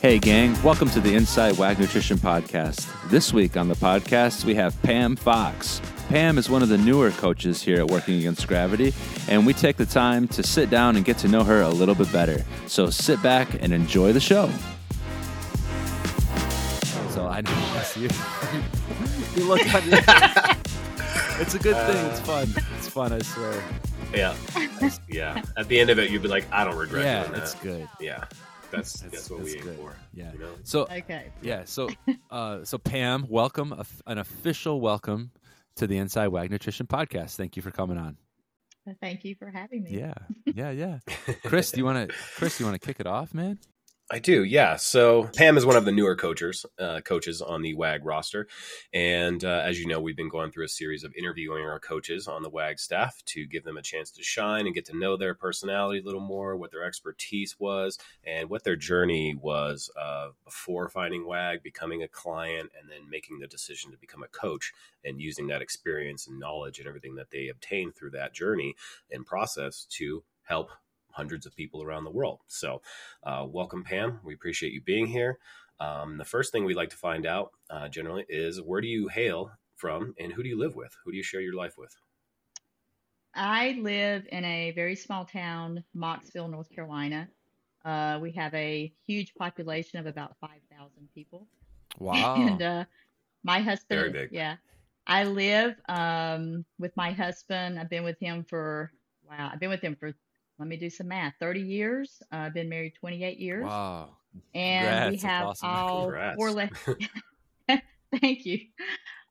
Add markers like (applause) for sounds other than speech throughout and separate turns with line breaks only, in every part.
Hey, gang, welcome to the Inside WAG Nutrition Podcast. This week on the podcast, we have Pam Fox. Pam is one of the newer coaches here at Working Against Gravity, and we take the time to sit down and get to know her a little bit better. So sit back and enjoy the show. So I know that's you. (laughs) you look at it. (laughs) It's a good thing. It's fun. It's fun, I swear.
Yeah, yeah. At the end of it, you'd be like, I don't regret
Yeah,
doing that.
it's good.
Yeah, that's
That's-
that's, what
that's
we aim
good.
for.
Yeah.
you know?
So
Okay.
Yeah. So, uh, so Pam, welcome, an official welcome to the Inside WAG Nutrition Podcast. Thank you for coming on.
Thank you for having me.
Yeah, (laughs) yeah, yeah. (laughs) Chris, do you want to? Chris, do you want to kick it off, man?
I do, yeah. So Pam is one of the newer coaches, uh, coaches on the WAG roster, and uh, as you know, we've been going through a series of interviewing our coaches on the WAG staff to give them a chance to shine and get to know their personality a little more, what their expertise was, and what their journey was uh, before finding WAG, becoming a client, and then making the decision to become a coach, and using that experience and knowledge and everything that they obtained through that journey and process to help hundreds of people around the world. So, uh, welcome, Pam. We appreciate you being here. Um, the first thing we'd like to find out uh, generally is where do you hail from and who do you live with? Who do you share your life with?
I live in a very small town, Mocksville, North Carolina. Uh, we have a huge population of about 5,000 people. (laughs)
Wow.
And uh, my husband,
Very big.
yeah, I live um, with my husband. I've been with him for, wow, I've been with him for, let me do some math, 30 years. Uh, I've been married 28 years.
wow.
and we
Congrats, that's
have
awesome.
all
Congrats.
four leg. (laughs) (laughs) Thank you.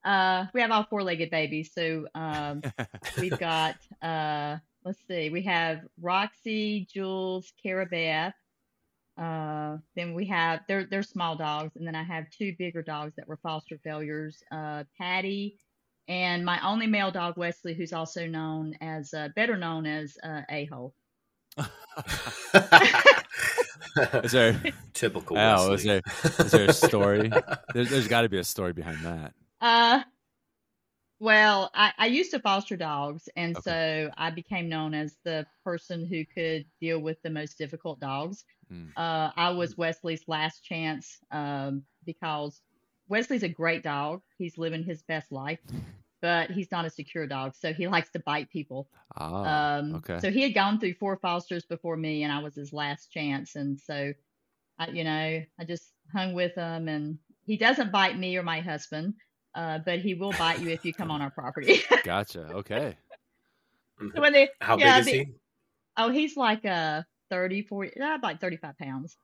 Uh, we have all four-legged babies. So um, (laughs) we've got. Uh, let's see. We have Roxy, Jules, Carabeth. Uh, then we have they're they're small dogs, and then I have two bigger dogs that were foster failures. Uh, Patty, and my only male dog Wesley, who's also known as uh, better known as uh, a hole.
Is there? (laughs)
Typical.
Oh, is there? Is there a story? (laughs) There's, there's got to be a story behind that.
Uh, well, I, I used to foster dogs, and
Okay.
so I became known as the person who could deal with the most difficult dogs.
Mm.
Uh, I was Wesley's last chance um, because Wesley's a great dog. He's living his best life, but he's not a secure dog, so he (laughs) likes to bite people.
Ah,
Um,
okay.
So he had gone through four fosters before me, and I was his last chance. And so, I, you know, I just hung with him, and he doesn't bite me or my husband, uh, but he will bite you if you come on our property. (laughs)
Gotcha. Okay.
So when they,
How
yeah,
big is
the-
he?
oh, he's like uh 30, 40, uh, like 35 pounds.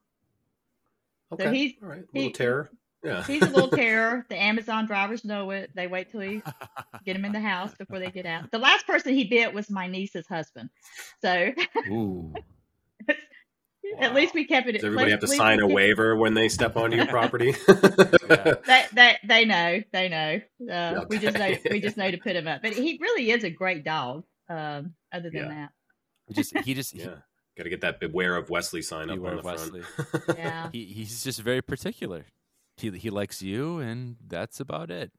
Okay.
he's-
All right.
he-
little terror. Yeah.
He's a little (laughs) terror. The Amazon drivers know it. They wait till he get him in the house before they get out. The last person he bit was my niece's husband. So
Ooh. (laughs)
at least we kept it.
Does everybody have to sign a
kept-
waiver when they step onto your (laughs) property?
They, they, they know. They know. Uh, We just know. We just know to put him up. But he really is a great dog. Um, other than
Yeah.
He just he just
yeah. Got to get that beware of Wesley sign up on the front.
that, yeah.
he, he he's just very particular. He he likes you, and that's about it.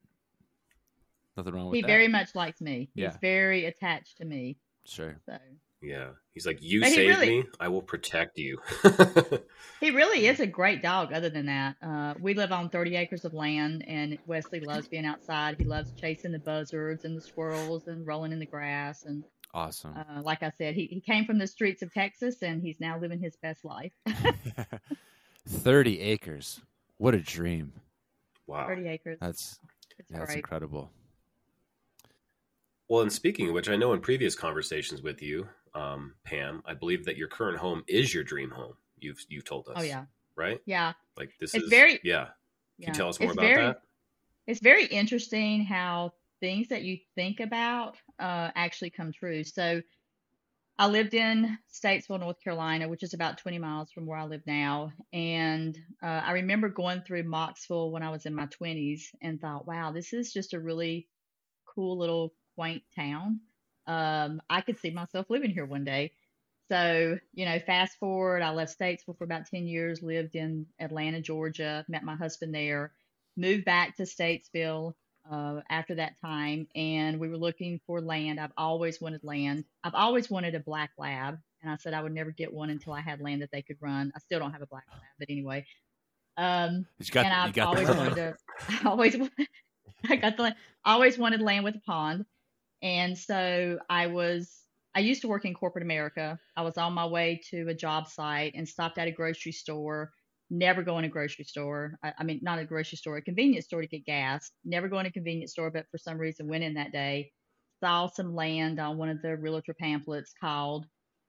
Nothing wrong with
He
that.
He very much likes me. He's
Yeah.
very attached to me.
sure.
So
Yeah. He's like, you
But he
saved
really-
me. I will protect you. (laughs)
he really is (laughs) a great dog. Other than that, uh, we live on 30 acres of land, and Wesley loves being outside. He loves chasing the buzzards and the squirrels and rolling in the grass. And
Awesome.
uh, like I said, he, he came from the streets of Texas, and he's now living his best life. (laughs)
30 acres. What a dream.
wow.
30 acres.
That's
It's
yeah, that's
great.
incredible.
Well, and speaking of which, I know in previous conversations with you, um, Pam, I believe that your current home is your dream home. You've you've told us.
Oh yeah,
Right?
yeah.
Like this
It's
is
very-
yeah. Can
yeah.
you tell us more
It's
about
very,
that?
It's very interesting how things that you think about uh, actually come true. So I lived in Statesville, North Carolina, which is about 20 miles from where I live now. And uh, I remember going through Mocksville when I was in my 20s and thought, wow, this is just a really cool little quaint town. Um, I could see myself living here one day. So, you know, fast forward, I left Statesville for about 10 years, lived in Atlanta, Georgia, met my husband there, moved back to Statesville uh, after that time, and we were looking for land. I've always wanted land. I've always wanted a black lab, and I said I would never get one until I had land that they could run. I still don't have a black lab, but anyway. Um,
You got,
and I've
got
always wanted to. I (laughs) always, (laughs) I got the. I always wanted land with a pond, and so I was. I used to work in corporate America. I was on my way to a job site and stopped at a grocery store. Never go in a grocery store. I, I mean, not a grocery store, a convenience store to get gas. Never go in a convenience store, but for some reason went in that day. Saw some land on one of the realtor pamphlets called,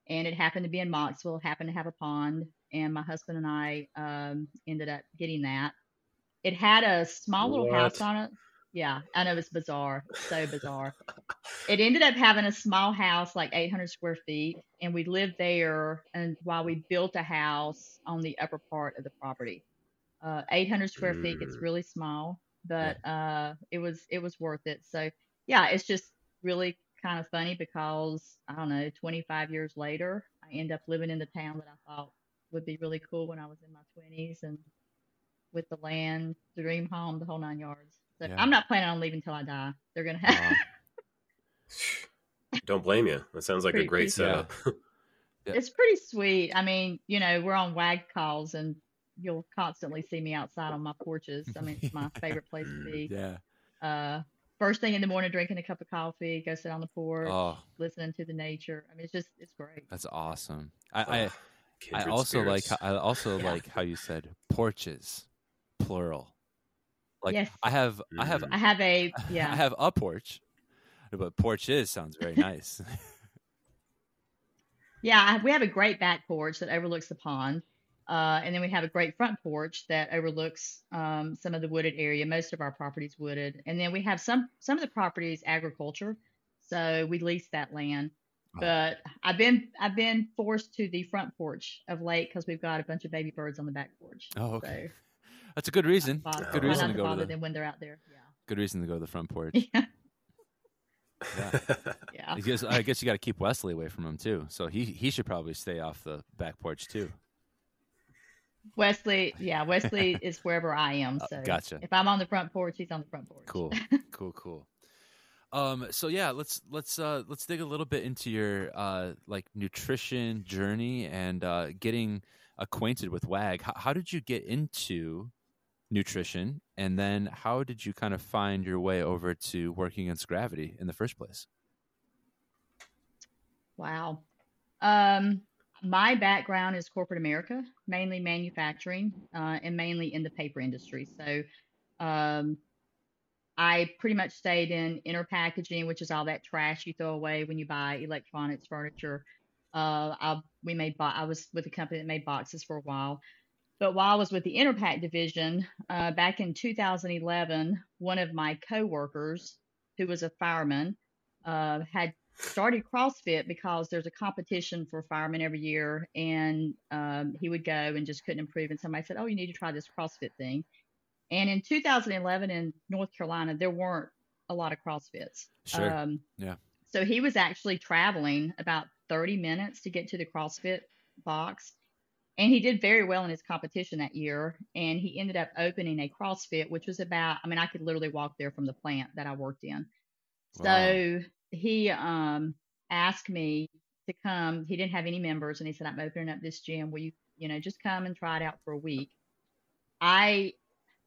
and it happened to be in Mocksville. Happened to have a pond, and my husband and I um, ended up getting that. It had a small little house on it. Yeah, I know it's bizarre, so bizarre. It ended up having a small house, like 800 square feet, and we lived there. And while we built a house on the upper part of the property, uh, 800 square feet, it's
Mm.
really small, but uh, it was it was worth it. So yeah, it's just really kind of funny because I don't know, 25 years later, I end up living in the town that I thought would be really cool when I was in my 20s and with the land, the dream home, the whole nine yards. So
Yeah.
I'm not planning on leaving till I die. They're gonna have.
Wow.
Don't blame you. That sounds like a great
pretty-
setup. (laughs)
Yeah.
It's pretty sweet. I mean, you know, we're on WAG calls and you'll constantly see me outside on my porches. I mean, it's my (laughs) favorite place to be.
yeah.
Uh, first thing in the morning, drinking a cup of coffee, go sit on the porch,
Oh,
listening to the nature. I mean, it's just, it's great.
that's awesome. I, I, I
kindred
also like
spirits.
I also (laughs)
Yeah.
like how you said porches, plural. Like
Yes.
I have I have
Mm.
I have a, (laughs)
I
yeah.
I have a porch, but porches sounds very nice. (laughs)
Yeah, we have a great back porch that overlooks the pond. Uh, and then we have a great front porch that overlooks um, some of the wooded area. Most of our property's wooded. And then we have some some of the properties agriculture. So we lease that land.
Oh.
But I've been I've been forced to the front porch of late because we've got a bunch of baby birds on the back porch.
oh, okay.
So
That's a good reason.
bother-
Good reason
not
to go to
bother
the
them when they're out there. Yeah.
good reason to go to the front porch. (laughs)
Yeah.
Yeah. (laughs)
Yeah.
I guess I guess you got to keep Wesley away from him too. So he he should probably stay off the back porch too.
Wesley, yeah, Wesley (laughs) is wherever I am.
Uh,
So
gotcha.
if I'm on the front porch, he's on the front porch.
Cool, cool, cool. Um, so yeah, let's let's uh, let's dig a little bit into your uh, like nutrition journey and uh, getting acquainted with WAG. How, how did you get into nutrition, and then how did you kind of find your way over to working against gravity in the first place?
Wow. Um, my background is corporate America, mainly manufacturing, uh, and mainly in the paper industry. So, um, I pretty much stayed in inner packaging, which is all that trash you throw away when you buy electronics, furniture. Uh, I, we made, bo- I was with a company that made boxes for a while. But while I was with the Interpack division, uh, back in 2011, one of my coworkers, who was a fireman, uh, had started CrossFit because there's a competition for firemen every year, and um, he would go and just couldn't improve. And somebody said, "Oh, you need to try this CrossFit thing." And in 2011 in North Carolina, there weren't a lot of CrossFits.
Sure.
Um,
Yeah.
So he was actually traveling about 30 minutes to get to the CrossFit box. And he did very well in his competition that year. And he ended up opening a CrossFit, which was about, I mean, I could literally walk there from the plant that I worked in.
Wow.
So he um, asked me to come. He didn't have any members. And he said, I'm opening up this gym. Will you, you know, just come and try it out for a week? I,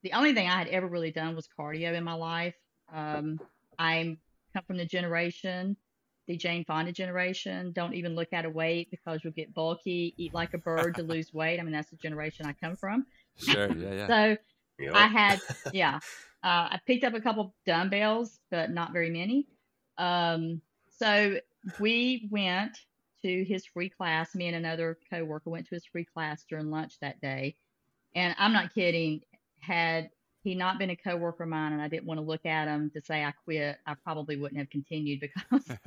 the only thing I had ever really done was cardio in my life. Um, I come from the generation, the Jane Fonda generation. Don't even look at a weight because you'll get bulky. Eat like a bird to lose weight. I mean, that's the generation I come from.
Sure. (laughs) Yeah. Yeah.
So
Yep.
I had, (laughs) yeah, uh, I picked up a couple dumbbells, but not very many. Um, so we went to his free class. Me and another coworker went to his free class during lunch that day. And I'm not kidding. Had he not been a coworker of mine and I didn't want to look at him to say I quit, I probably wouldn't have continued because (laughs)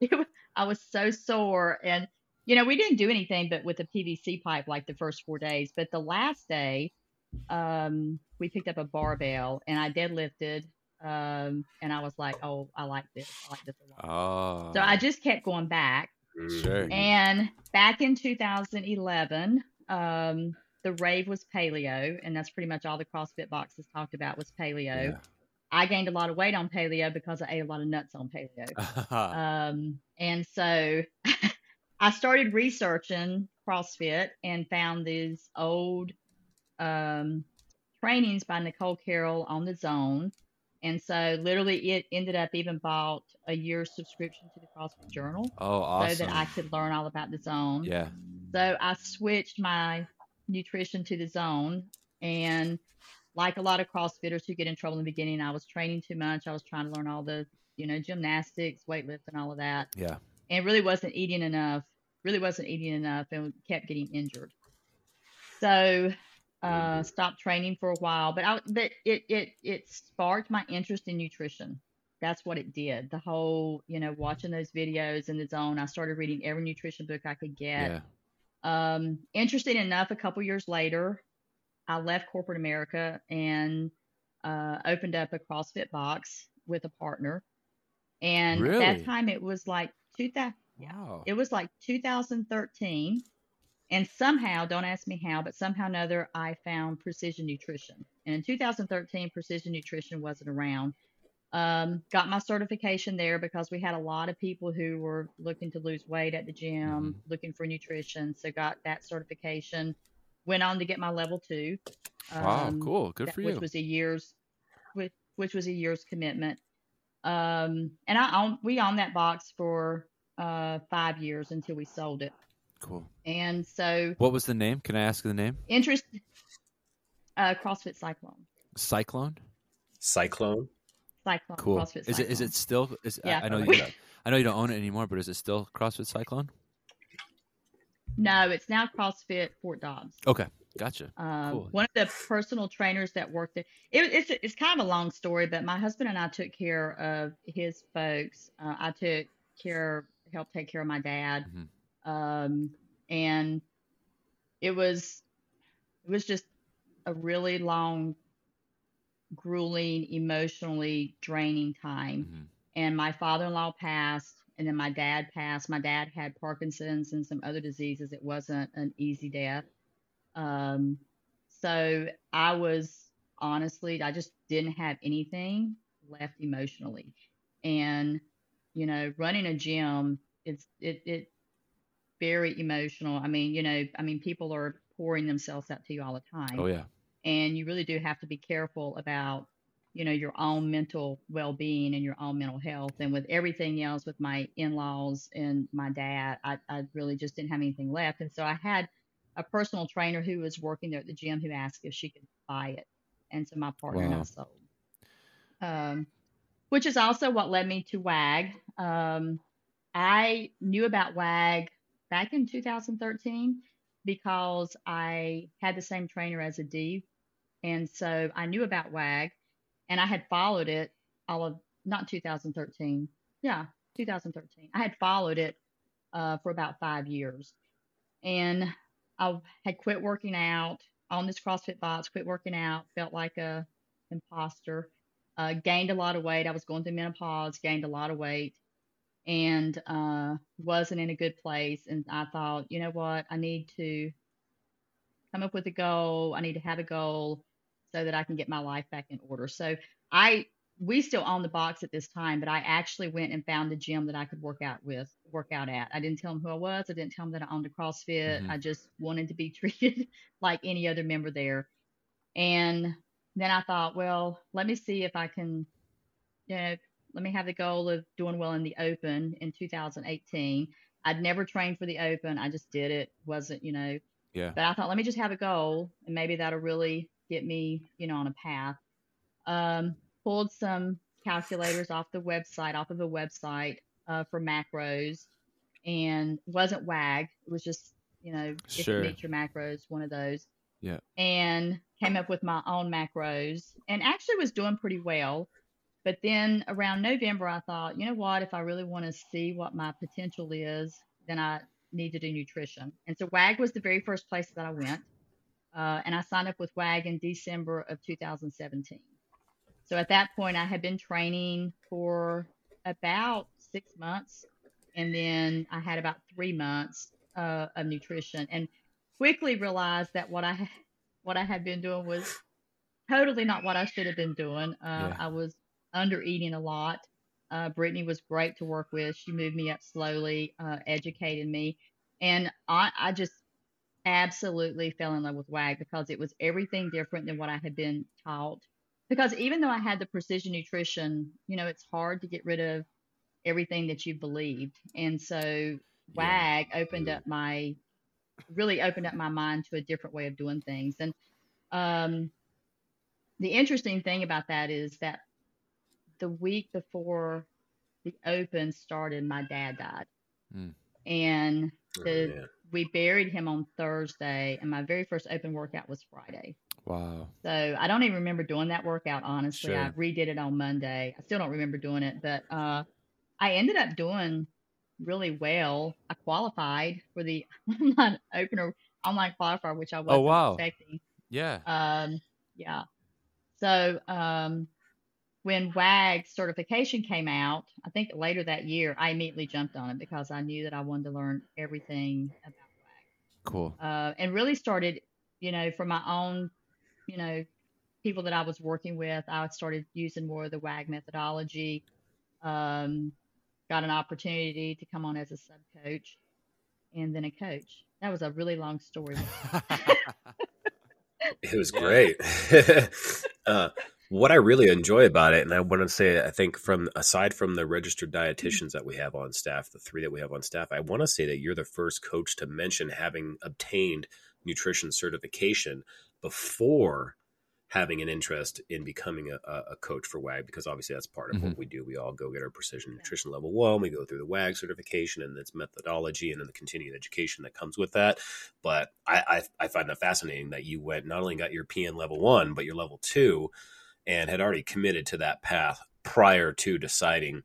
(laughs) was, I was so sore. And, you know, we didn't do anything but with a PVC pipe like the first four days. But the last day, um, we picked up a barbell and I deadlifted. Um, and I was like, oh, I like this. I like this a lot.
oh.
So I just kept going back.
Sure.
Mm.
And back in 2011, um, the rave was paleo, and that's pretty much all the CrossFit boxes talked about was paleo. I gained a lot of weight on paleo because I ate a lot of nuts on paleo.
Yeah. (laughs)
Um, and so (laughs) I started researching CrossFit and found these old um, trainings by Nicole Carroll on the Zone. And so literally it ended up even bought a year's subscription to the CrossFit Journal
Oh, awesome.
so that I could learn all about the zone.
yeah.
So I switched my nutrition to the zone. And like a lot of CrossFitters who get in trouble in the beginning, I was training too much. I was trying to learn all the, you know, gymnastics, weightlifting, all of that.
Yeah.
And really wasn't eating enough, really wasn't eating enough and kept getting injured. So uh stopped training for a while. But I but it it it sparked my interest in nutrition. That's what it did. The whole, you know, watching those videos in the zone. I started reading every nutrition book I could get.
Yeah.
Um, interesting enough, a couple years later, I left corporate America and uh, opened up a CrossFit box with a partner. And at that time, it was like 2000.
Wow.
It was like 2013. And somehow, don't ask me how, but somehow or another, I found precision nutrition. And in 2013, precision nutrition wasn't around. Um, got my certification there because we had a lot of people who were looking to lose weight at the gym, looking for nutrition. So got that certification. Went on to get my level two.
wow.
um,
Cool. Good
that-
for you.
which was a year's, which, which was a year's commitment. Um, and I own, we owned that box for uh, five years until we sold it.
cool.
And so
What was the name? Can I ask the name?
interest, uh, CrossFit Cyclone,
Cyclone.
Cyclone.
Cyclone,
Cool.
CrossFit
Is it is it still? Is, I-
Yeah.
I, know you. I know you don't own it anymore, but is it still CrossFit Cyclone?
No, it's now CrossFit Fort Dobbs.
Okay. Gotcha.
Um,
Cool.
One of the personal trainers that worked there. It, it's it's kind of a long story, but my husband and I took care of his folks. Uh, I took care, helped take care of my dad,
Mhm.
um, and it was it was just a really long, grueling, emotionally draining time.
Mhm.
And my father-in-law passed, and then my dad passed. My dad had Parkinson's and some other diseases. It wasn't an easy death. Um, so I was honestly, I just didn't have anything left emotionally. And, you know, running a gym, it's, it, it, very emotional. I mean, you know, I mean, people are pouring themselves out to you all the time
Oh yeah.
And you really do have to be careful about you know your own mental well-being and your own mental health. And with everything else with my in-laws and my dad I, I really just didn't have anything left. And so i had a personal trainer who was working there at the gym who asked if she could buy it. And so my partner and i sold um, which is also what led me to wag. Um, i knew about wag back in 2013 because I had the same trainer as Adee. And so I knew about WAG and I had followed it all of, not 2013. Yeah, 2013. I had followed it uh, for about five years. And I had quit working out on this CrossFit box, quit working out, felt like a imposter, uh, gained a lot of weight. I was going through menopause, gained a lot of weight and uh, wasn't in a good place. And I thought, you know what? I need to come up with a goal. I need to have a goal so that I can get my life back in order. So I, we still own the box at this time, but I actually went and found a gym that I could work out with, work out at. I didn't tell them who I was. I didn't tell them that I owned a CrossFit.
Mhm.
I just wanted to be (laughs) treated like any other member there. And then I thought, well, let me see if I can, you know, let me have the goal of doing well in the open in 2018. I'd never trained for the open. I just did it. Wasn't, you know,
Yeah.
but I thought, let me just have a goal and maybe that'll really get me, you know, on a path. Um, pulled some calculators off the website, off of a website uh, for macros and wasn't WAG. It was just, you know, if you meet your macros, one of those.
Yeah.
And came up with my own macros and actually was doing pretty well. But then around November, I thought, you know what? If I really want to see what my potential is, then I need to do nutrition. And so WAG was the very first place that I went. Uh, and I signed up with WAG in December of 2017. So at that point, I had been training for about six months. And then I had about three months uh, of nutrition and quickly realized that what I, what I had been doing was totally not what I should have been doing. Uh,
Yeah.
I was under eating a lot. Uh, Brittany was great to work with. She moved me up slowly, uh, educated me, and I, I just absolutely fell in love with WAG because it was everything different than what I had been taught. Because even though I had the precision nutrition, you know, it's hard to get rid of everything that you believed. And so WAG opened mm-hmm. up my really opened up my mind to a different way of doing things. And um, the interesting thing about that is that the week before the open started, my dad died. Mm. And oh, the, oh, we buried him on Thursday, and my very first open workout was Friday.
Wow.
So I don't even remember doing that workout, honestly. Sure. I redid it on Monday. I still don't remember doing it, but uh, I ended up doing really well. I qualified for the (laughs) online opener, online qualifier, which I oh, wasn't oh, wow. expecting.
Yeah.
Um, yeah. So um, when WAG certification came out, I think later that year, I immediately jumped on it because I knew that I wanted to learn everything.
Cool.
Uh, and really started, you know, for my own, you know, people that I was working with, I started using more of the WAG methodology. Um, got an opportunity to come on as a sub coach and then a coach. That was a really long story. (laughs)
it was (laughs) great. (laughs) uh, what I really enjoy about it, and I want to say, I think from aside from the registered dietitians that we have on staff, the three that we have on staff, I want to say that you're the first coach to mention having obtained nutrition certification before having an interest in becoming a, a coach for WAG because obviously that's part of mm-hmm. what we do. We all go get our precision nutrition level one, we go through the WAG certification and its methodology and then the continued education that comes with that. But I, I, I find that fascinating that you went not only got your PN level one, but your level two and had already committed to that path prior to deciding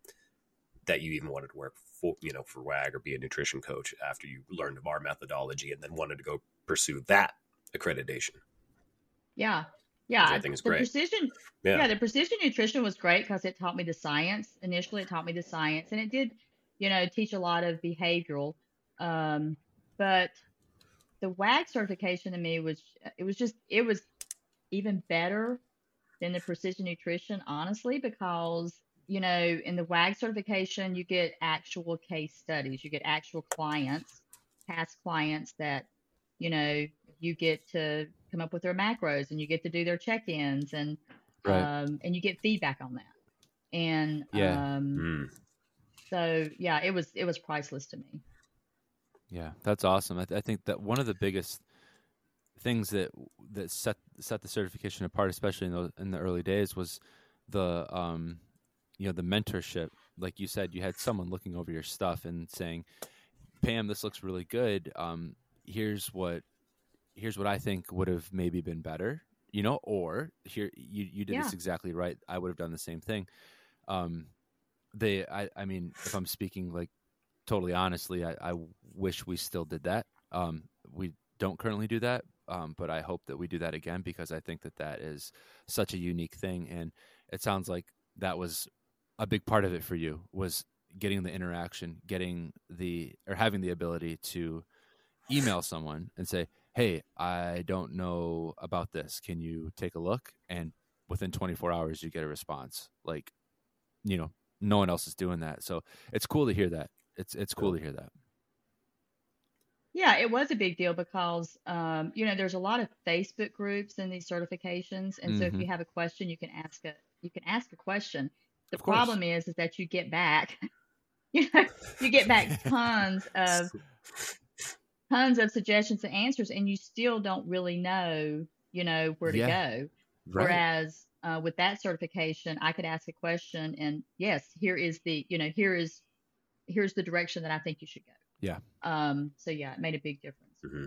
that you even wanted to work for, you know, for WAG or be a nutrition coach after you learned of our methodology and then wanted to go pursue that accreditation.
Yeah, yeah, I think it's the great. precision. Yeah. yeah, the precision nutrition was great because it taught me the science. Initially, it taught me the science, and it did, you know, teach a lot of behavioral. Um, but the WAG certification to me was it was just it was even better than the precision nutrition, honestly, because you know in the WAG certification you get actual case studies, you get actual clients, past clients that you know you get to come up with their macros and you get to do their check-ins and right. um, and you get feedback on that. And yeah. Um, mm. so yeah, it was it was priceless to me.
Yeah, that's awesome. I, th- I think that one of the biggest things that that set set the certification apart, especially in the in the early days, was the um, you know the mentorship. Like you said, you had someone looking over your stuff and saying, "Pam, this looks really good. Um, here's what here's what I think would have maybe been better, you know, or here you you did yeah. this exactly right. I would have done the same thing. Um, they, I, I mean, if I'm speaking like totally honestly, I, I wish we still did that. Um, we don't currently do that, um, but I hope that we do that again because I think that that is such a unique thing, and it sounds like that was a big part of it for you was getting the interaction, getting the or having the ability to email someone and say, hey, I don't know about this. Can you take a look? And within 24 hours, you get a response. Like, you know, no one else is doing that. So it's cool to hear that. It's it's cool to hear that.
Yeah, it was a big deal because um, you know there's a lot of Facebook groups in these certifications, and so if you mm-hmm. have a question, you can ask a you can ask a question. The problem is is that you get back, (laughs) you know, you get back (laughs) tons of tons of suggestions and answers, and you still don't really know, you know, where to yeah. go. Right. Whereas uh, with that certification, I could ask a question, and yes, here is the, you know, here is here's the direction that I think you should go.
Yeah.
Um. So yeah, it made a big difference.
Mm-hmm.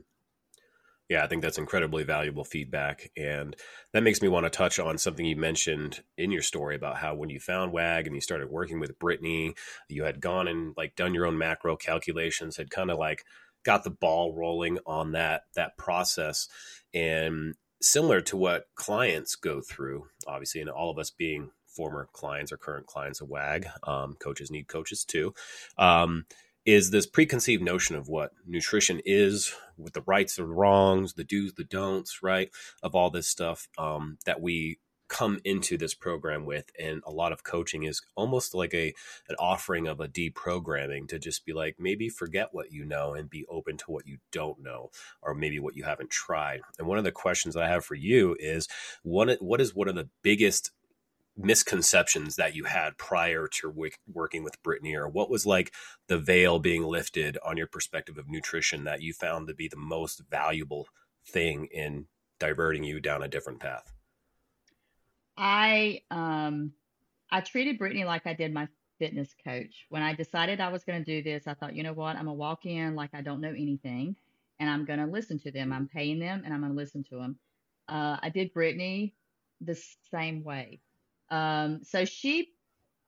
Yeah, I think that's incredibly valuable feedback. And that makes me want to touch on something you mentioned in your story about how when you found WAG and you started working with Brittany, you had gone and like done your own macro calculations, had kind of like got the ball rolling on that that process and similar to what clients go through obviously and all of us being former clients or current clients of wag um, coaches need coaches too um, is this preconceived notion of what nutrition is with the rights and wrongs the do's the don'ts right of all this stuff um, that we come into this program with. And a lot of coaching is almost like a an offering of a deprogramming to just be like maybe forget what you know and be open to what you don't know or maybe what you haven't tried. And one of the questions i have for you is what what is one of the biggest misconceptions that you had prior to working with Brittany, or what was like the veil being lifted on your perspective of nutrition that you found to be the most valuable thing in diverting you down a different path?
I um I treated Brittany like I did my fitness coach. When I decided I was going to do this, I thought, you know what? I'm gonna walk in like I don't know anything, and I'm gonna listen to them. I'm paying them, and I'm gonna listen to them. Uh, I did Brittany the same way. Um, so she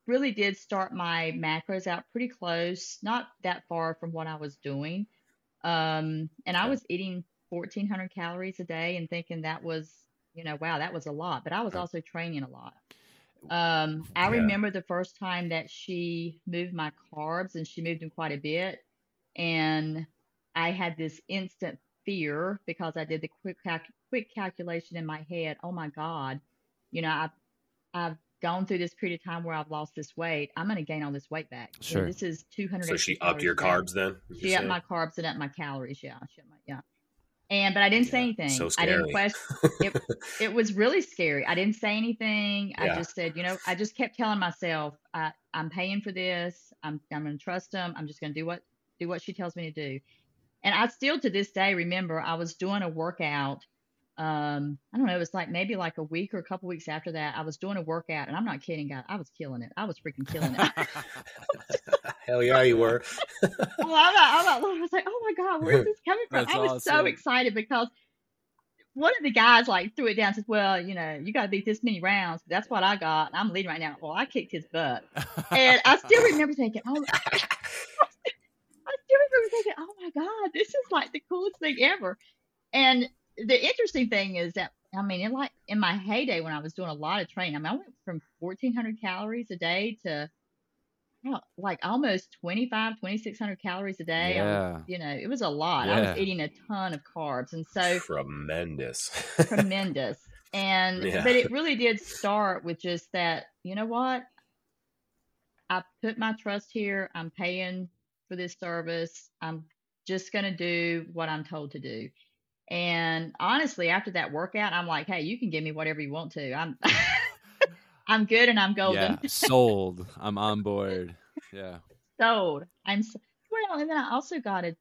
really did start my macros out pretty close, not that far from what I was doing. Um, and I was eating 1400 calories a day and thinking that was, you know, wow, that was a lot, but I was also training a lot. Um, I yeah. remember the first time that she moved my carbs and she moved them quite a bit. And I had this instant fear because I did the quick, cal- quick calculation in my head. Oh my God, you know, I I've gone through this period of time where I've lost this weight, I'm going to gain all this weight back.
Sure.
So this is 200.
So she upped your carbs then?
She upped my carbs and up my calories. Yeah. She upped my, yeah. And, but I didn't yeah, say anything.
So
I didn't question. it, (laughs) it was really scary. I didn't say anything. Yeah. I just said, you know, I just kept telling myself, I, I'm paying for this. I'm, I'm going to trust them. I'm just going to do what, do what she tells me to do. And I still to this day remember I was doing a workout um, I don't know, it was like maybe like a week or a couple weeks after that, I was doing a workout and I'm not kidding, guys. I was killing it. I was freaking killing it. (laughs)
Hell yeah, you were. (laughs)
well, I'm not, I'm not, I was like, oh my God, where is this coming from? I was awesome. so excited because one of the guys like threw it down and said, well, you know, you got to beat this many rounds. That's what I got. I'm leading right now. Well, I kicked his butt. and I still remember thinking, oh, (laughs) I still remember thinking, oh my God, this is like the coolest thing ever. And the interesting thing is that I mean, in like in my heyday when I was doing a lot of training, I mean, I went from 1,400 calories a day to you know, like almost 25, 2,600 calories a day.
Yeah.
Was, you know, it was a lot. Yeah. I was eating a ton of carbs, and so
tremendous,
tremendous. (laughs) And yeah. but it really did start with just that. You know what? I put my trust here. I'm paying for this service. I'm just going to do what I'm told to do. And honestly, after that workout, I'm like, hey, you can give me whatever you want to. I'm (laughs) I'm good and I'm golden.
Yeah, sold. I'm on board. Yeah. (laughs)
Sold. I'm so, well, and then I also got a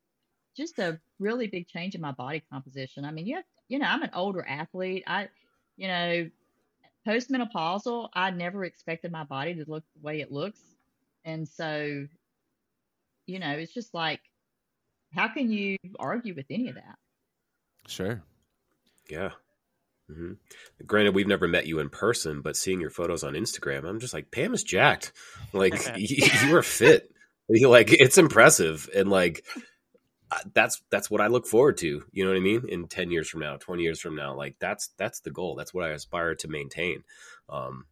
just a really big change in my body composition. I mean, you have, you know, I'm an older athlete. I, you know, postmenopausal, I never expected my body to look the way it looks. And so, you know, it's just like, how can you argue with any of that?
Sure.
Yeah. Mm-hmm. Granted, we've never met you in person, but seeing your photos on Instagram, I'm just like, Pam is jacked. Like (laughs) you, you are fit. You like it's impressive, and like that's that's what I look forward to. You know what I mean? In ten years from now, twenty years from now, like that's that's the goal. That's what I aspire to maintain um,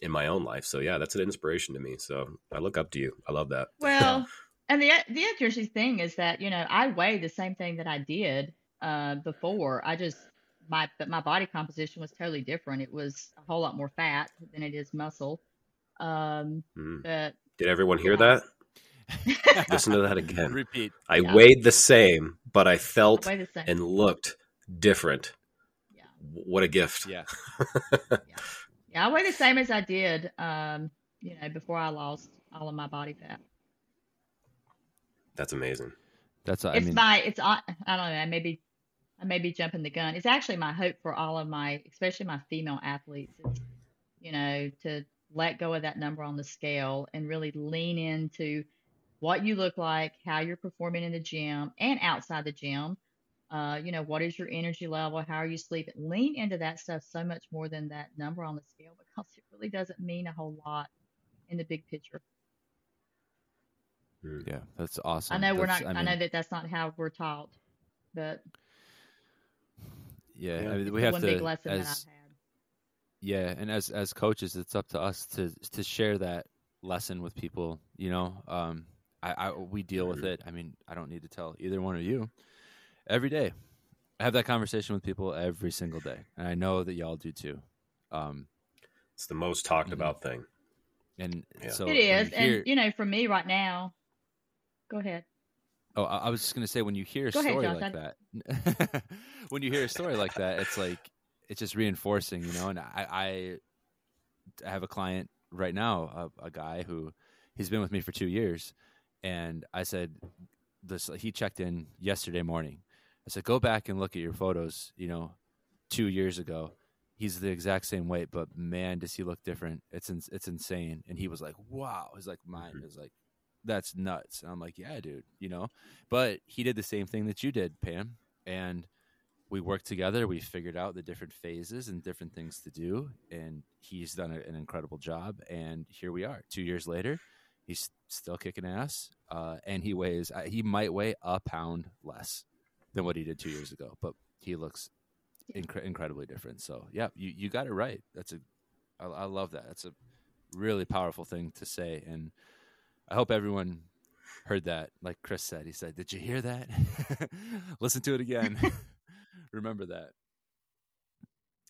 in my own life. So yeah, that's an inspiration to me. So I look up to you. I love that.
Well, (laughs) and the the interesting thing is that you know I weigh the same thing that I did uh, before. I just my but my body composition was totally different. It was a whole lot more fat than it is muscle. Um, mm. But
did everyone hear yeah. that? (laughs) Listen to that again.
Repeat.
I yeah. weighed the same, but I felt I and looked different. Yeah. What a gift.
Yeah.
yeah. (laughs) Yeah, I weigh the same as I did, um, you know, before I lost all of my body fat.
That's amazing.
That's I
it's
mean,
my it's I don't know maybe I may be jumping the gun. It's actually my hope for all of my, especially my female athletes, is, you know, to let go of that number on the scale and really lean into what you look like, how you're performing in the gym and outside the gym. Uh, you know, what is your energy level? How are you sleeping? Lean into that stuff so much more than that number on the scale because it really doesn't mean a whole lot in the big picture.
Yeah, that's awesome.
I know
that's,
we're not. I, mean, I know that that's not how we're taught, but
yeah, yeah. I mean, we have One to. Big lesson as, that I've had. Yeah, and as as coaches, it's up to us to to share that lesson with people. You know, um, I, I we deal with it. I mean, I don't need to tell either one of you every day. I have that conversation with people every single day, and I know that y'all do too. Um,
It's the most talked mm-hmm. about thing.
And
yeah.
so
it is. Hear... and, you know, for me right now, go ahead.
Oh, I was just going to say, when you hear a go story ahead, like that, (laughs) when you hear a story like that, it's like, it's just reinforcing, you know, and I, I have a client right now, a, a guy who he's been with me for two years. And I said, this, he checked in yesterday morning. I said, go back and look at your photos, you know, two years ago he's the exact same weight, but man, does he look different? It's it's insane. And he was like, wow. He's like, mine mm-hmm. is like, that's nuts. And I'm like, yeah, dude, you know. But he did the same thing that you did, Pam, and we worked together. We figured out the different phases and different things to do, and he's done an incredible job. And here we are, two years later. He's still kicking ass, uh, and he weighs. He might weigh a pound less than what he did two years ago, but he looks incre- incredibly different. So yeah, you, you got it right. That's a, I, I love that. That's a really powerful thing to say. And I hope everyone heard that. Like Chris said, he said, did you hear that? (laughs) Listen to it again. (laughs) (laughs) Remember that.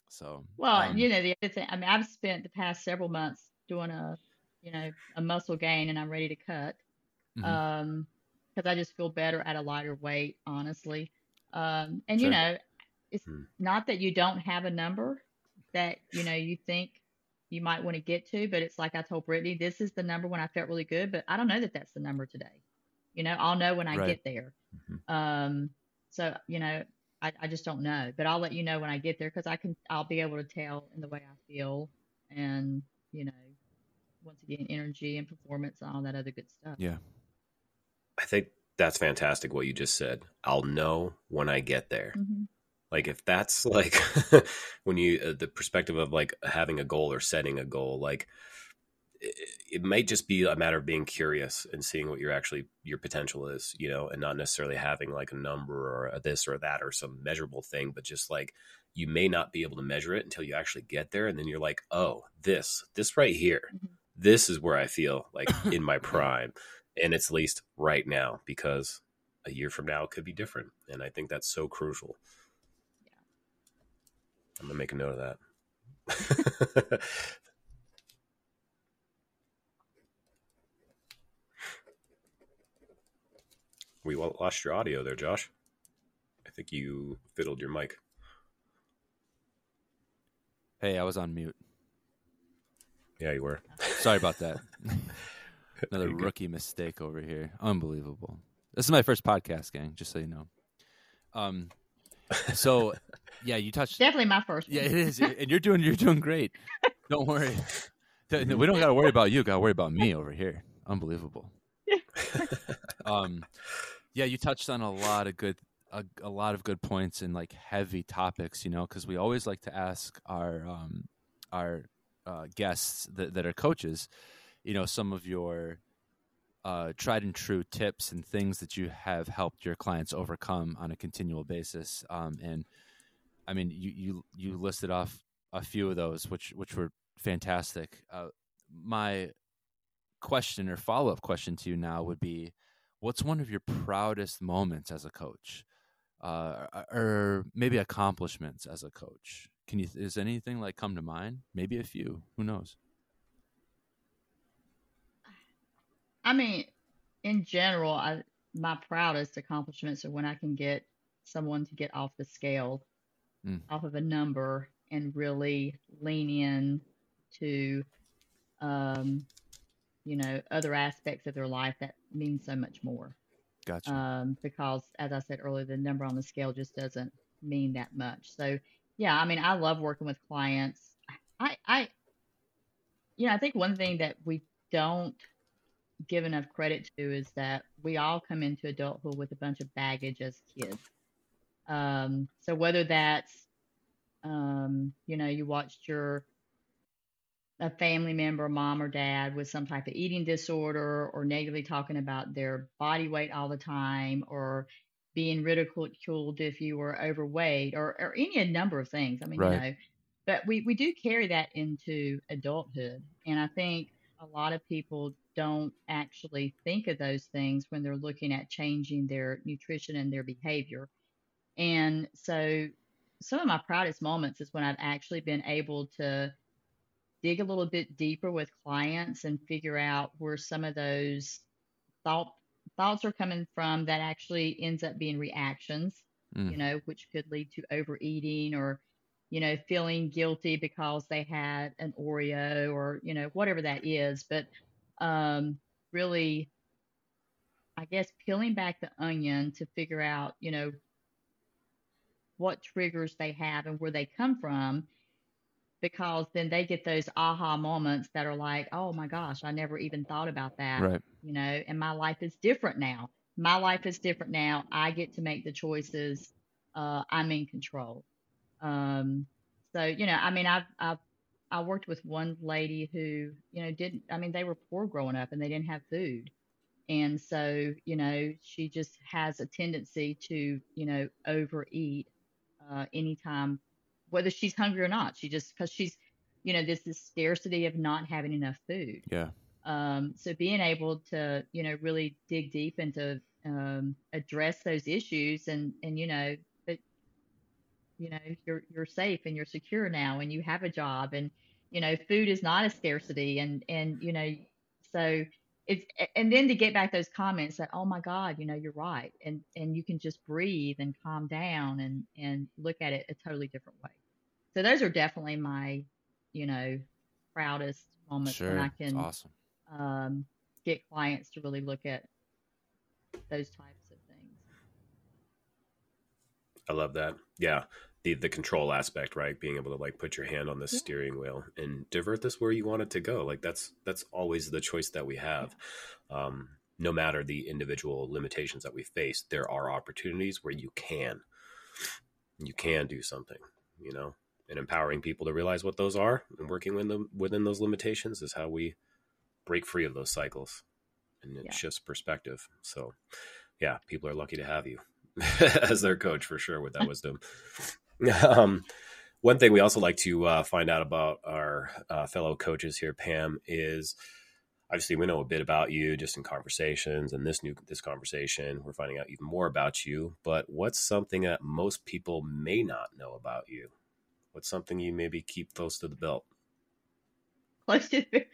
So,
well, um, you know, the other thing, I mean, I've spent the past several months doing a, you know, a muscle gain and I'm ready to cut. Mm-hmm. Um, cause I just feel better at a lighter weight, honestly. Um, and sure. you know, it's hmm. not that you don't have a number that you know you think you might want to get to, but it's like I told Brittany, this is the number when I felt really good, but I don't know that that's the number today. You know, I'll know when I right. get there. Mm-hmm. Um, so you know, I, I just don't know, but I'll let you know when I get there because I can, I'll be able to tell in the way I feel, and you know, once again, energy and performance and all that other good stuff.
Yeah,
I think that's fantastic what you just said. I'll know when I get there. Mm-hmm. Like if that's (laughs) like when you uh, the perspective of like having a goal or setting a goal, like it, it might just be a matter of being curious and seeing what your actually your potential is, you know, and not necessarily having like a number or a this or that or some measurable thing, but just like you may not be able to measure it until you actually get there, and then you're like, oh, this this right here, mm-hmm. this is where I feel like (laughs) in my prime, and it's least right now because a year from now it could be different, and I think that's so crucial. I'm gonna make a note of that. (laughs) we lost your audio there, Josh. I think you fiddled your mic.
Hey, I was on mute.
Yeah, you were.
Sorry about that. (laughs) Another rookie mistake over here. Unbelievable. This is my first podcast, gang. Just so you know. Um, so yeah, you touched
definitely my first.
One. Yeah, it is, and you're doing you're doing great. Don't worry. We don't got to worry about you. Got to worry about me over here. Unbelievable. (laughs) um, yeah, you touched on a lot of good a, a lot of good points and like heavy topics. You know, because we always like to ask our um our uh, guests that, that are coaches, you know, some of your uh, tried and true tips and things that you have helped your clients overcome on a continual basis. Um, and I mean, you, you, you listed off a few of those, which, which were fantastic. Uh, my question or follow up question to you now would be what's one of your proudest moments as a coach? Uh, or maybe accomplishments as a coach? Can you, is anything like come to mind? Maybe a few, who knows?
I mean, in general, I my proudest accomplishments are when I can get someone to get off the scale, mm. off of a number, and really lean in to, um, you know, other aspects of their life that mean so much more.
Gotcha.
Um, because as I said earlier, the number on the scale just doesn't mean that much. So, yeah, I mean, I love working with clients. I, I, you know, I think one thing that we don't give enough credit to is that we all come into adulthood with a bunch of baggage as kids. Um, so whether that's, um, you know, you watched your a family member, mom or dad, with some type of eating disorder, or negatively talking about their body weight all the time, or being ridiculed if you were overweight, or, or any number of things. I mean, right. you know, but we we do carry that into adulthood, and I think a lot of people don't actually think of those things when they're looking at changing their nutrition and their behavior. And so some of my proudest moments is when I've actually been able to dig a little bit deeper with clients and figure out where some of those thought thoughts are coming from that actually ends up being reactions,
Mm.
you know, which could lead to overeating or, you know, feeling guilty because they had an Oreo or, you know, whatever that is. But um, really, I guess peeling back the onion to figure out, you know, what triggers they have and where they come from because then they get those aha moments that are like, oh my gosh, I never even thought about that
Right.
you know, and my life is different now. My life is different now. I get to make the choices. Uh, I'm in control. Um, so you know, I mean, I've I've I worked with one lady who you know didn't. I mean, they were poor growing up and they didn't have food, and so you know, she just has a tendency to you know overeat uh, anytime, whether she's hungry or not. She just because she's you know this is scarcity of not having enough food.
Yeah.
Um, so being able to, you know, really dig deep into um, address those issues and and you know you know you're you're safe and you're secure now and you have a job and you know food is not a scarcity and and you know so it's and then to get back those comments that oh my god you know you're right and and you can just breathe and calm down and and look at it a totally different way so those are definitely my you know proudest moments when
Sure.
i can
awesome.
um, get clients to really look at those types of things.
I love that. Yeah. The the control aspect, right? Being able to like put your hand on the
Yeah.
steering wheel and divert this where you want it to go. Like that's that's always the choice that we have. Um, no matter the individual limitations that we face, there are opportunities where you can you can do something, you know. And empowering people to realize what those are and working with them within those limitations is how we break free of those cycles and it
Yeah.
shifts perspective. So yeah, people are lucky to have you (laughs) as their coach for sure with that (laughs) wisdom. (laughs) um, one thing we also like to uh, find out about our uh, fellow coaches here, Pam, is obviously we know a bit about you just in conversations, and this new this conversation we're finding out even more about you. But what's something that most people may not know about you? What's something you maybe keep close to the belt?
Close to, the-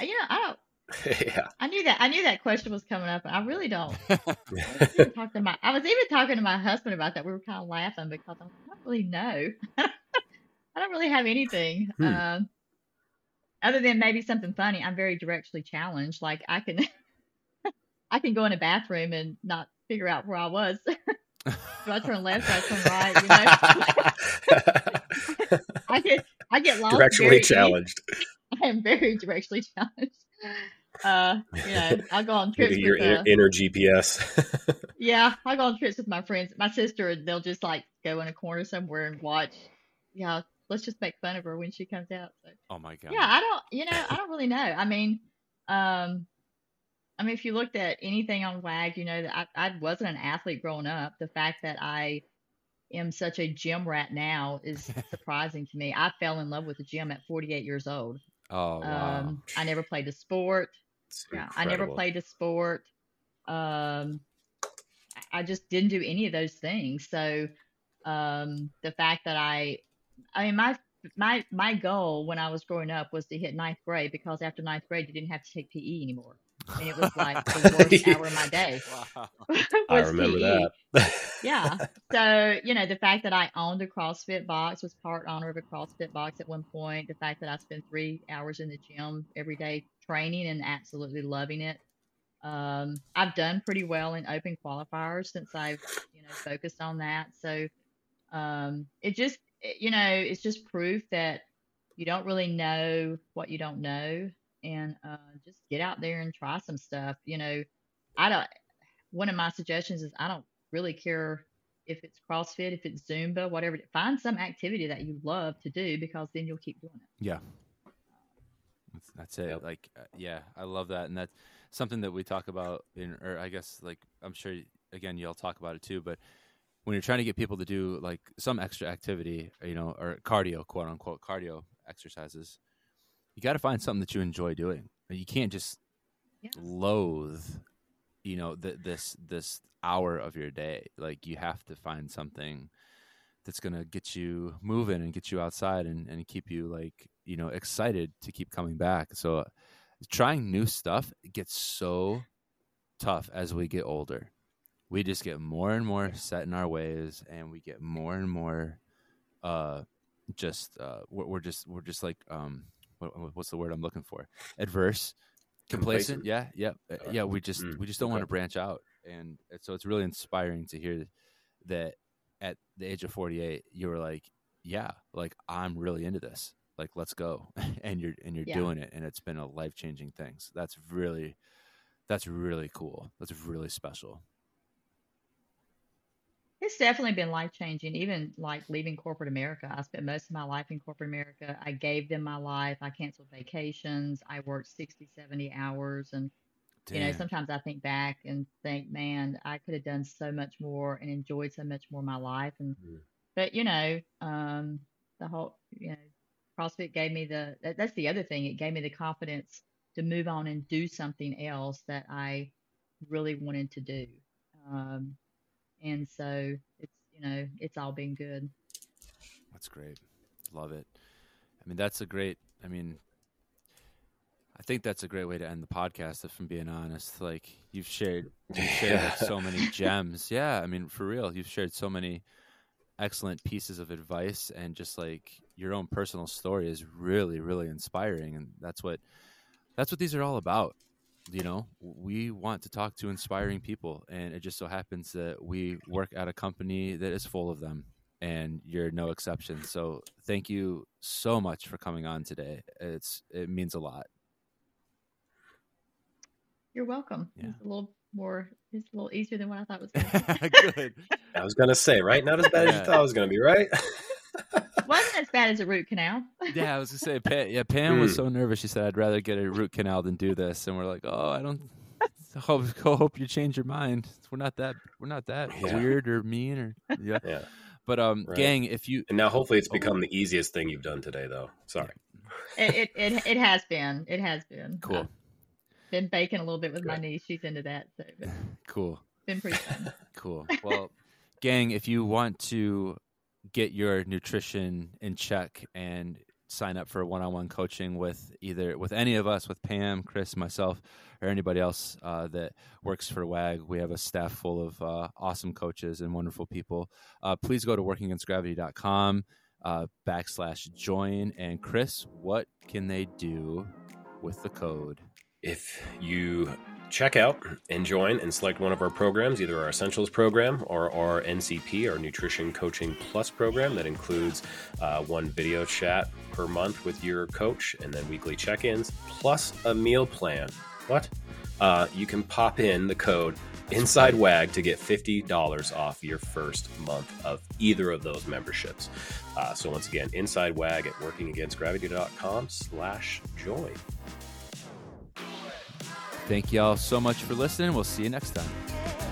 you know, I don't. (laughs)
yeah,
I knew that. I knew that question was coming up, I really don't. (laughs) I was even talking to my. I was even talking to my husband about that. We were kind of laughing because I'm, really know. (laughs) I don't really have anything.
Hmm.
Um, other than maybe something funny, I'm very directly challenged. Like I can, (laughs) I can go in a bathroom and not figure out where I was. (laughs) Do I turn left? Do I turn right? You know, I get I get lost.
Directionally
easy.
challenged.
I am very directionally challenged. Uh, you know, (laughs) I'll go on trips
Your
with
inner,
uh,
inner GPS. (laughs)
yeah, I go on trips with my friends. My sister, and they'll just like go in a corner somewhere and watch. Yeah, let's just make fun of her when she comes out. So
oh my god.
yeah, I don't, you know, I don't really know. I mean, um, I mean, if you looked at anything on WAG, you know that I, I wasn't an athlete growing up. The fact that I am such a gym rat now is (laughs) surprising to me. I fell in love with the gym at 48 years old.
Oh wow.
Um, I never played a sport.
It's
Yeah, I never played a sport. Um, I- I just didn't do any of those things. So, um, the fact that I, I mean, my my my goal when I was growing up was to hit ninth grade because after ninth grade you didn't have to take PE anymore, and it was like the (laughs) worst hour of my day.
wow. (laughs)
I remember
PE.
that.
Yeah. (laughs) So, you know, the fact that I owned a CrossFit box was part owner of a CrossFit box at one point. The fact that I spent three hours in the gym every day training and absolutely loving it. Um, I've done pretty well in open qualifiers since I've, you know, focused on that. So, um, it just, you know, it's just proof that you don't really know what you don't know and, uh, just get out there and try some stuff. You know, I don't, one of my suggestions is I don't really care if it's CrossFit, if it's Zumba, whatever. Find some activity that you love to do because then you'll keep doing it.
Yeah. That's, that's it.
Yep.
Like, uh, yeah, I love that, and that's something that we talk about in, or I guess, like, I'm sure again y'all talk about it too. But when you're trying to get people to do like some extra activity, you know, or cardio, quote unquote, cardio exercises, you got to find something that you enjoy doing. You can't just
Yeah.
loathe, you know, th- this this hour of your day. Like, you have to find something that's gonna get you moving and get you outside and, and keep you like you know excited to keep coming back. So trying new stuff gets so tough as we get older. We just get more and more set in our ways, and we get more and more uh, just uh, we're, we're just we're just like um, what, what's the word I'm looking for? Adverse, complacent.
Complacent.
Yeah, yeah, uh, yeah. We just
Mm,
we just don't
okay.
want to branch out, and so it's really inspiring to hear that at the age of 48 you were like yeah like i'm really into this like let's go (laughs) and you're and you're
Yeah.
doing it and it's been a life-changing thing so that's really that's really cool that's really special
It's definitely been life changing, even like leaving corporate America. I spent most of my life in corporate America. I gave them my life. I canceled vacations. I worked 60, 70 hours. And, you know, sometimes I think back and think, man, I could have done so much more and enjoyed so much more of my life. And,
Mm.
but, you know, um, the whole, you know, CrossFit gave me the, that, that's the other thing. It gave me the confidence to move on and do something else that I really wanted to do. Um, and so it's you know it's all been good
That's great. Love it. I mean, that's a great. I mean, I think that's a great way to end the podcast. If I'm being honest, like you've shared, you've shared (laughs) like, so many gems. Yeah, I mean, for real, you've shared so many excellent pieces of advice, and just like your own personal story is really, really inspiring. And that's what that's what these are all about. You know, we want to talk to inspiring people, and it just so happens that we work at a company that is full of them and you're no exception. So thank you so much for coming on today. It's it means a lot.
you're welcome
Yeah.
it's a little more it's a little easier than what i thought it was going to be (laughs)
Good.
I was gonna say, right? Not as bad as you thought it was gonna be, right? (laughs)
wasn't as bad as a root canal (laughs)
Yeah, I was gonna say, Pam, yeah, Pam was
Mm.
so nervous. She said, "I'd rather get a root canal than do this." And we're like, "Oh, I don't." (laughs) Hope, hope you change your mind. We're not that we're not that
Yeah.
weird or mean or yeah.
yeah.
But um,
Right.
gang, if you
And now hopefully it's become the easiest thing you've done today, though. Sorry.
it, it it it has been it has been
cool,
I've been baking a little bit with my
Good.
niece she's into that so it's (laughs)
cool.
been pretty fun
Cool. Well, gang, if you want to get your nutrition in check and sign up for one-on-one coaching with either with any of us, with Pam, Chris, myself, or anybody else uh, that works for WAG, we have a staff full of uh, awesome coaches and wonderful people. Uh, please go to workingagainstgravity.com uh, backslash join. And Chris, what can they do with the code?
If you check out and join and select one of our programs, either our Essentials program or our NCP, our Nutrition Coaching Plus program, that includes uh, one video chat per month with your coach and then weekly check ins, plus a meal plan. What? Uh, you can pop in the code Inside WAG to get $50 off your first month of either of those memberships. Uh, so once again, Inside WAG at workingagainstgravity.com slash join.
Thank you all so much for listening. We'll see you next time.